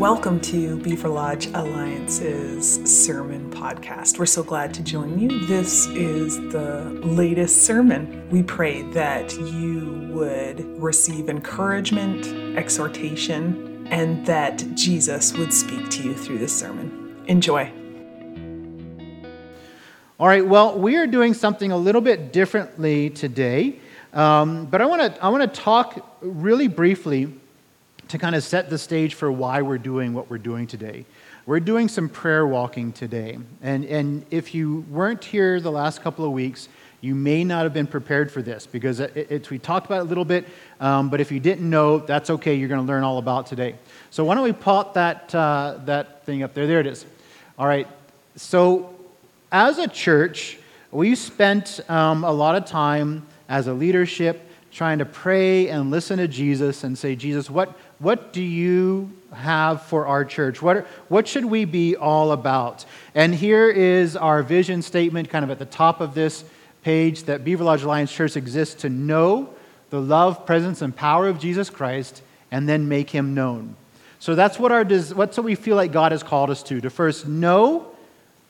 Welcome to Beaverlodge Alliance's sermon podcast. We're so glad to join you. This is the latest sermon. We pray that you would receive encouragement, exhortation, and that Jesus would speak to you through this sermon. Enjoy. All right, well, we are doing something a little bit differently today, um, but I want to I want to talk really briefly to kind of set the stage for why we're doing what we're doing today. We're doing some prayer walking today. And, and if you weren't here the last couple of weeks, you may not have been prepared for this because it, it, we talked about it a little bit, um, but if you didn't know, that's okay. You're going to learn all about today. So why don't we pop that, uh, that thing up there? There it is. All right. So as a church, we spent um, a lot of time as a leadership trying to pray and listen to Jesus and say, Jesus, what, what do you have for our church? What, what should we be all about? And here is our vision statement, kind of at the top of this page that Beaverlodge Alliance Church exists to know the love, presence, and power of Jesus Christ and then make him known. So that's what, our, what's what we feel like God has called us to to first know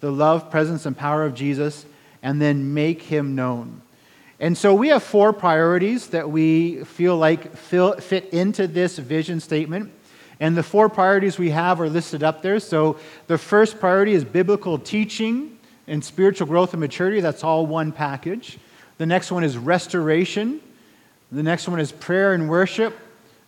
the love, presence, and power of Jesus and then make him known. And so we have four priorities that we feel like fit into this vision statement. And the four priorities we have are listed up there. So the first priority is biblical teaching and spiritual growth and maturity. That's all one package. The next one is restoration. The next one is prayer and worship.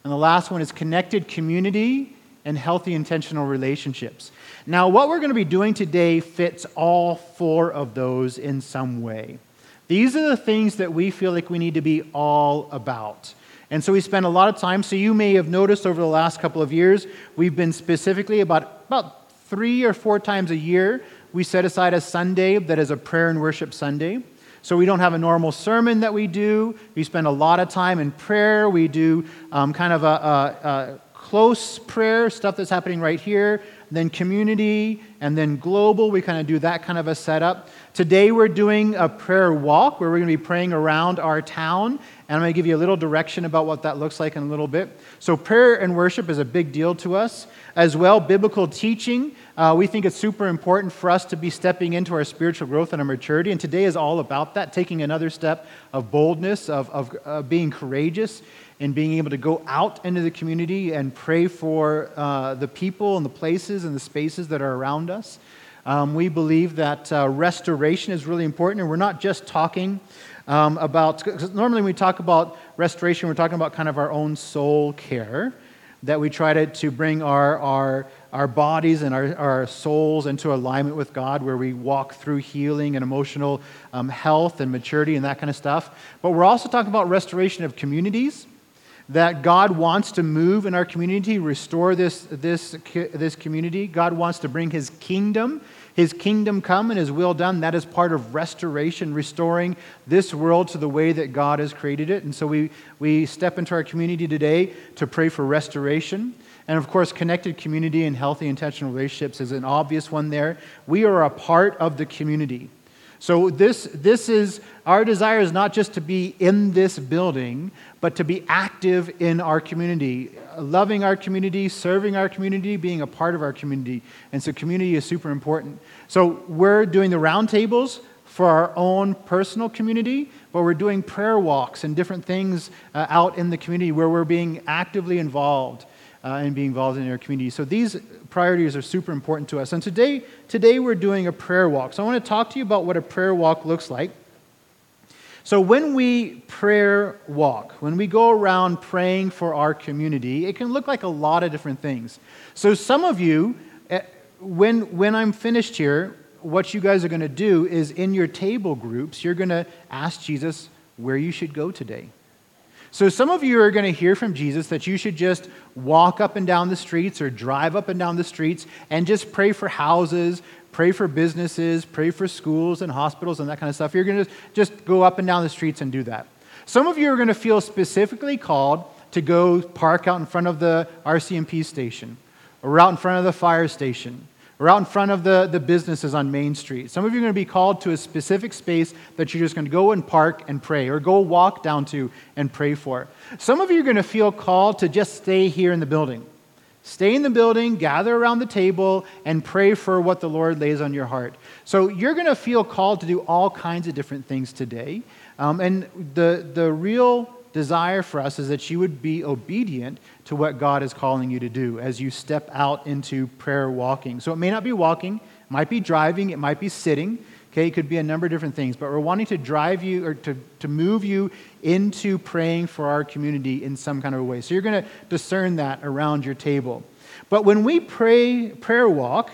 And the last one is connected community and healthy intentional relationships. Now, what we're going to be doing today fits all four of those in some way. These are the things that we feel like we need to be all about. And so we spend a lot of time. So you may have noticed over the last couple of years, we've been specifically about, about three or four times a year, we set aside a Sunday that is a prayer and worship Sunday. So we don't have a normal sermon that we do. We spend a lot of time in prayer. We do um, kind of a, a, a close prayer, stuff that's happening right here then community, and then global. We kind of do that kind of a setup. Today we're doing a prayer walk where we're going to be praying around our town, and I'm going to give you a little direction about what that looks like in a little bit. So, prayer and worship is a big deal to us. As well, biblical teaching. Uh, we think it's super important for us to be stepping into our spiritual growth and our maturity, and today is all about that, taking another step of boldness, of, of uh, being courageous and being able to go out into the community and pray for uh, the people and the places and the spaces that are around us. Um, we believe that uh, restoration is really important, and we're not just talking um, about, because normally when we talk about restoration, we're talking about kind of our own soul care, that we try to, to bring our, our, our bodies and our, our souls into alignment with God, where we walk through healing and emotional um, health and maturity and that kind of stuff. But we're also talking about restoration of communities that God wants to move in our community, restore this, this, this community. God wants to bring his kingdom, his kingdom come and his will done. That is part of restoration, restoring this world to the way that God has created it. And so we, we step into our community today to pray for restoration. And of course, connected community and healthy intentional relationships is an obvious one there. We are a part of the community. So this, this is our desire is not just to be in this building, but to be active in our community, loving our community, serving our community, being a part of our community. And so community is super important. So we're doing the roundtables for our own personal community, but we're doing prayer walks and different things uh, out in the community where we're being actively involved uh, and be involved in our community. So these priorities are super important to us. And today, today we're doing a prayer walk. So I want to talk to you about what a prayer walk looks like. So when we prayer walk, when we go around praying for our community, it can look like a lot of different things. So some of you, eh, when, when I'm finished here, what you guys are going to do is in your table groups, you're going to ask Jesus where you should go today. So, some of you are going to hear from Jesus that you should just walk up and down the streets or drive up and down the streets and just pray for houses, pray for businesses, pray for schools and hospitals and that kind of stuff. You're going to just go up and down the streets and do that. Some of you are going to feel specifically called to go park out in front of the RCMP station or out in front of the fire station or out in front of the, the businesses on Main Street. Some of you are going to be called to a specific space that you're just going to go and park and pray, or go walk down to and pray for. Some of you are going to feel called to just stay here in the building, Stay in the building, gather around the table, and pray for what the Lord lays on your heart. So you're going to feel called to do all kinds of different things today. Um, and the, the real desire for us is that you would be obedient to what God is calling you to do as you step out into prayer walking. So it may not be walking, it might be driving, it might be sitting. Okay, it could be a number of different things, but we're wanting to drive you or to, to move you into praying for our community in some kind of a way. So you're going to discern that around your table. But when we pray prayer walk,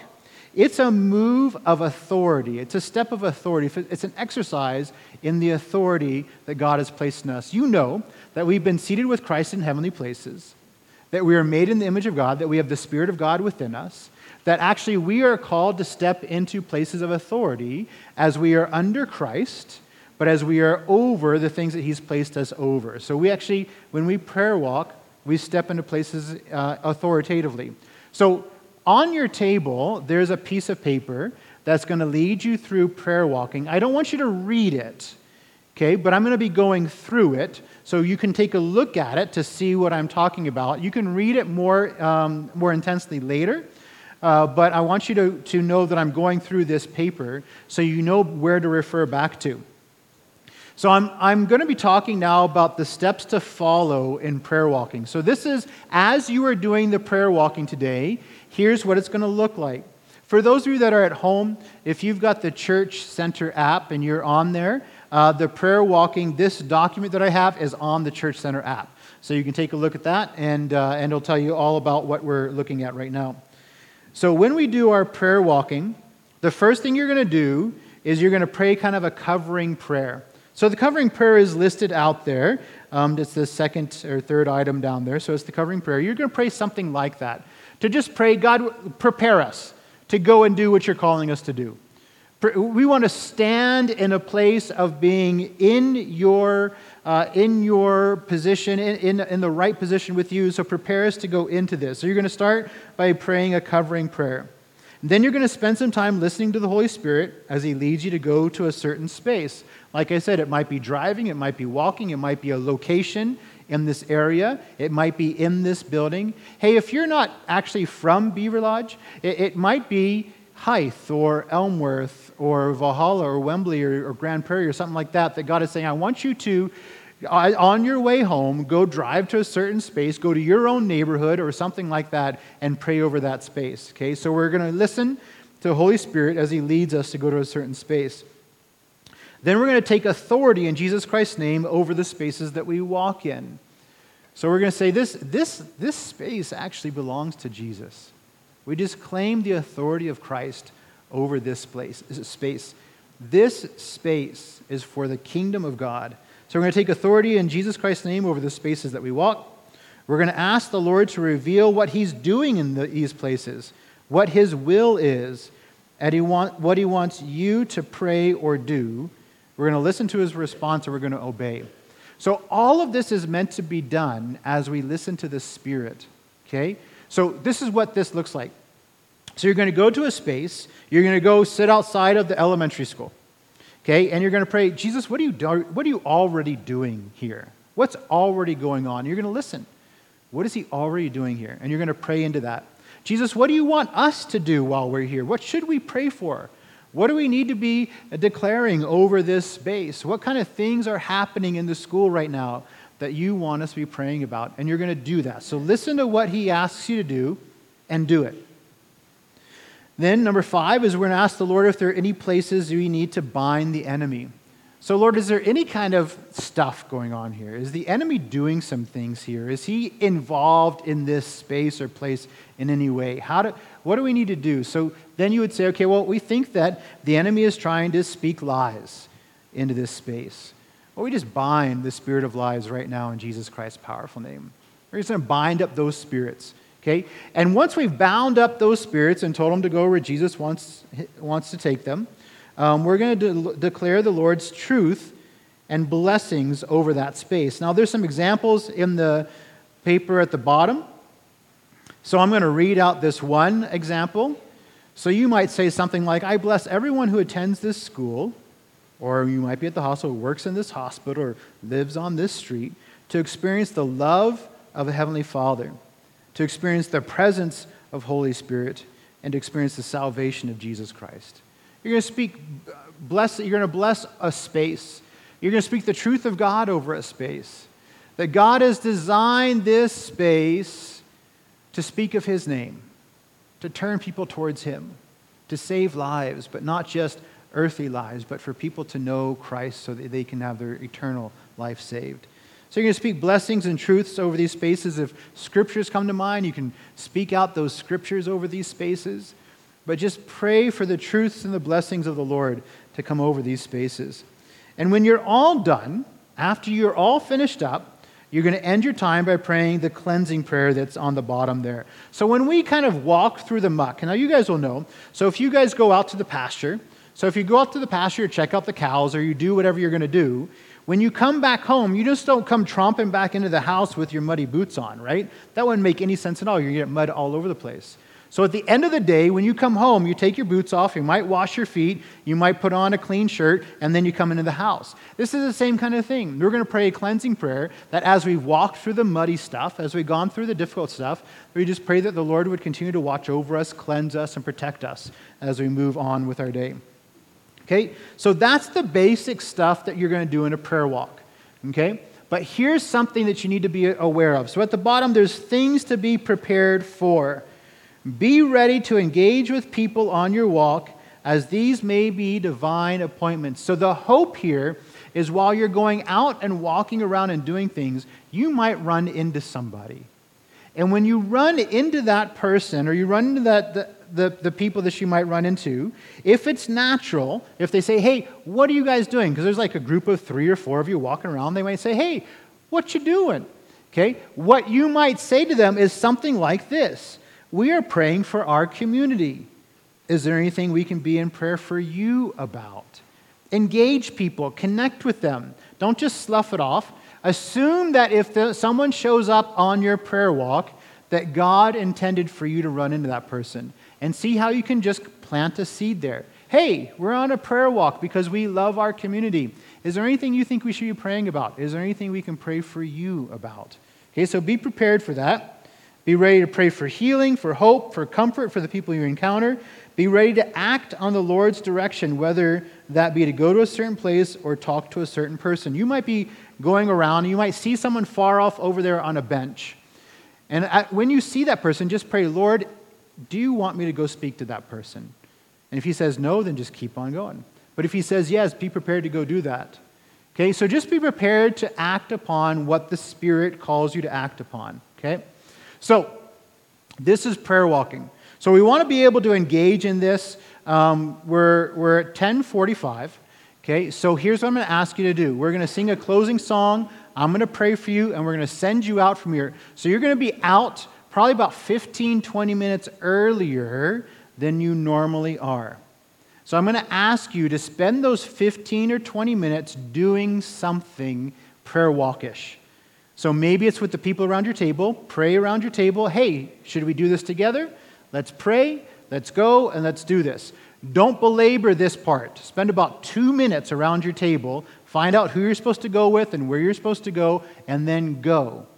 it's a move of authority. It's a step of authority. It's an exercise in the authority that God has placed in us. You know that we've been seated with Christ in heavenly places, that we are made in the image of God, that we have the Spirit of God within us, that actually we are called to step into places of authority as we are under Christ, but as we are over the things that He's placed us over. So we actually, when we prayer walk, we step into places uh, authoritatively. So on your table, there's a piece of paper that's going to lead you through prayer walking. I don't want you to read it, okay, but I'm going to be going through it so you can take a look at it to see what I'm talking about. You can read it more, um, more intensely later. Uh, but I want you to, to know that I'm going through this paper so you know where to refer back to. So I'm, I'm going to be talking now about the steps to follow in prayer walking. So this is, as you are doing the prayer walking today, here's what it's going to look like. For those of you that are at home, if you've got the Church Center app and you're on there, uh, the prayer walking, this document that I have is on the Church Center app. So you can take a look at that, and, uh, and it'll tell you all about what we're looking at right now. So when we do our prayer walking, the first thing you're going to do is you're going to pray kind of a covering prayer. So the covering prayer is listed out there. Um, it's the second or third item down there. So it's the covering prayer. You're going to pray something like that. To just pray, God, prepare us to go and do what you're calling us to do. We want to stand in a place of being in your, uh, in your position, in, in, in the right position with you. So prepare us to go into this. So you're going to start by praying a covering prayer. And Then you're going to spend some time listening to the Holy Spirit as He leads you to go to a certain space. Like I said, it might be driving, it might be walking, it might be a location in this area, it might be in this building. Hey, if you're not actually from Beaverlodge, it, it might be Hythe or Elmworth or Valhalla or Wembley or, or Grande Prairie or something like that, that God is saying, I want you to on your way home, go drive to a certain space, go to your own neighborhood or something like that, and pray over that space. Okay, so we're going to listen to the Holy Spirit as He leads us to go to a certain space. Then we're going to take authority in Jesus Christ's name over the spaces that we walk in. So we're going to say this, this, this space actually belongs to Jesus. We just claim the authority of Christ over this place, space. This space is for the kingdom of God. So we're going to take authority in Jesus Christ's name over the spaces that we walk. We're going to ask the Lord to reveal what He's doing in the, these places, what His will is, and he want, what He wants you to pray or do. We're going to listen to his response and we're going to obey. So, all of this is meant to be done as we listen to the Spirit. Okay? So, this is what this looks like. So, you're going to go to a space, you're going to go sit outside of the elementary school. Okay? And you're going to pray, Jesus, what are you, do- what are you already doing here? What's already going on? You're going to listen. What is he already doing here? And you're going to pray into that. Jesus, what do you want us to do while we're here? What should we pray for? What do we need to be declaring over this space? What kind of things are happening in the school right now that you want us to be praying about? And you're going to do that. So listen to what he asks you to do and do it. Then, number five is we're going to ask the Lord if there are any places we need to bind the enemy. So, Lord, is there any kind of stuff going on here? Is the enemy doing some things here? Is he involved in this space or place in any way? How do, what do we need to do? So then you would say, okay, well, we think that the enemy is trying to speak lies into this space. Well, we just bind the spirit of lies right now in Jesus Christ's powerful name. We're just going to bind up those spirits. Okay? And once we've bound up those spirits and told them to go where Jesus wants, wants to take them, um, we're going to de- declare the Lord's truth and blessings over that space. Now, there's some examples in the paper at the bottom. So I'm going to read out this one example. So you might say something like, I bless everyone who attends this school, or you might be at the hospital, works in this hospital, or lives on this street, to experience the love of a Heavenly Father to experience the presence of Holy Spirit, and to experience the salvation of Jesus Christ. You're going to speak, uh, bless, you're going to bless a space. You're going to speak the truth of God over a space. That God has designed this space to speak of His name, to turn people towards Him, to save lives, but not just earthly lives, but for people to know Christ so that they can have their eternal life saved. So you're going to speak blessings and truths over these spaces. If scriptures come to mind, you can speak out those scriptures over these spaces. But just pray for the truths and the blessings of the Lord to come over these spaces. And when you're all done, after you're all finished up, you're going to end your time by praying the cleansing prayer that's on the bottom there. So when we kind of walk through the muck, now you guys will know. So if you guys go out to the pasture, so if you go out to the pasture, check out the cows, or you do whatever you're going to do, when you come back home, you just don't come tromping back into the house with your muddy boots on, right? That wouldn't make any sense at all. You're going to get mud all over the place. So at the end of the day, when you come home, you take your boots off, you might wash your feet, you might put on a clean shirt, and then you come into the house. This is the same kind of thing. We're going to pray a cleansing prayer that as we've walked through the muddy stuff, as we've gone through the difficult stuff, we just pray that the Lord would continue to watch over us, cleanse us, and protect us as we move on with our day. Okay? So that's the basic stuff that you're going to do in a prayer walk. Okay? But here's something that you need to be aware of. So at the bottom, there's things to be prepared for. Be ready to engage with people on your walk, as these may be divine appointments. So the hope here is while you're going out and walking around and doing things, you might run into somebody. And when you run into that person or you run into that, the, the people that you might run into, if it's natural, if they say, hey, what are you guys doing? Because there's like a group of three or four of you walking around, they might say, hey, what you doing? Okay? What you might say to them is something like this We are praying for our community. Is there anything we can be in prayer for you about? Engage people, connect with them. Don't just slough it off. Assume that if the, someone shows up on your prayer walk, that God intended for you to run into that person and see how you can just plant a seed there. Hey, we're on a prayer walk because we love our community. Is there anything you think we should be praying about? Is there anything we can pray for you about? Okay, so be prepared for that. Be ready to pray for healing, for hope, for comfort for the people you encounter. Be ready to act on the Lord's direction, whether that be to go to a certain place or talk to a certain person. You might be going around, and you might see someone far off over there on a bench. And at, when you see that person, just pray, Lord, do you want me to go speak to that person? And if he says no, then just keep on going. But if he says yes, be prepared to go do that. Okay, so just be prepared to act upon what the Spirit calls you to act upon. Okay? So, this is prayer walking. So, we want to be able to engage in this. Um, we're, we're at 1045. Okay, so here's what I'm going to ask you to do. We're going to sing a closing song. I'm going to pray for you, and we're going to send you out from here. So, you're going to be out probably about 15, 20 minutes earlier than you normally are. So I'm going to ask you to spend those 15 or 20 minutes doing something prayer walkish. So maybe it's with the people around your table. Pray around your table. Hey, should we do this together? Let's pray, let's go, and let's do this. Don't belabor this part. Spend about two minutes around your table. Find out who you're supposed to go with and where you're supposed to go, and then go.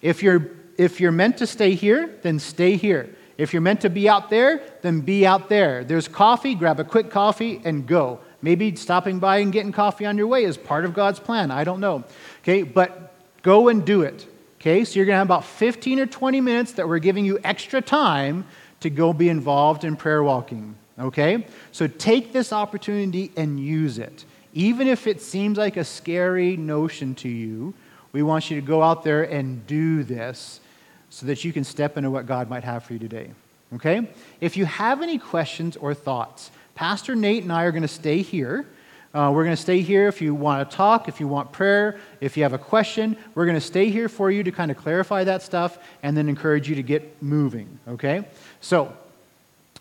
If you're if you're meant to stay here, then stay here. If you're meant to be out there, then be out there. There's coffee, grab a quick coffee and go. Maybe stopping by and getting coffee on your way is part of God's plan. I don't know. Okay, but go and do it. Okay, so you're going to have about 15 or 20 minutes that we're giving you extra time to go be involved in prayer walking. Okay, so take this opportunity and use it. Even if it seems like a scary notion to you, we want you to go out there and do this so that you can step into what God might have for you today. Okay? If you have any questions or thoughts, Pastor Nate and I are going to stay here. Uh, we're going to stay here if you want to talk, if you want prayer, if you have a question. We're going to stay here for you to kind of clarify that stuff and then encourage you to get moving. Okay? So,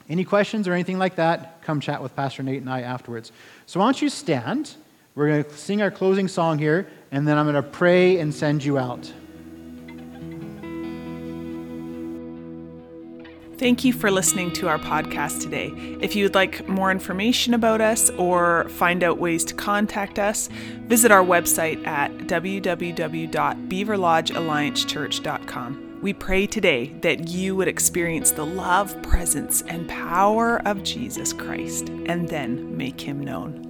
any questions or anything like that, come chat with Pastor Nate and I afterwards. So, why don't you stand? We're going to sing our closing song here, and then I'm going to pray and send you out. Thank you for listening to our podcast today. If you would like more information about us or find out ways to contact us, visit our website at www.beaverlodgealliancechurch.com. We pray today that you would experience the love, presence, and power of Jesus Christ and then make him known.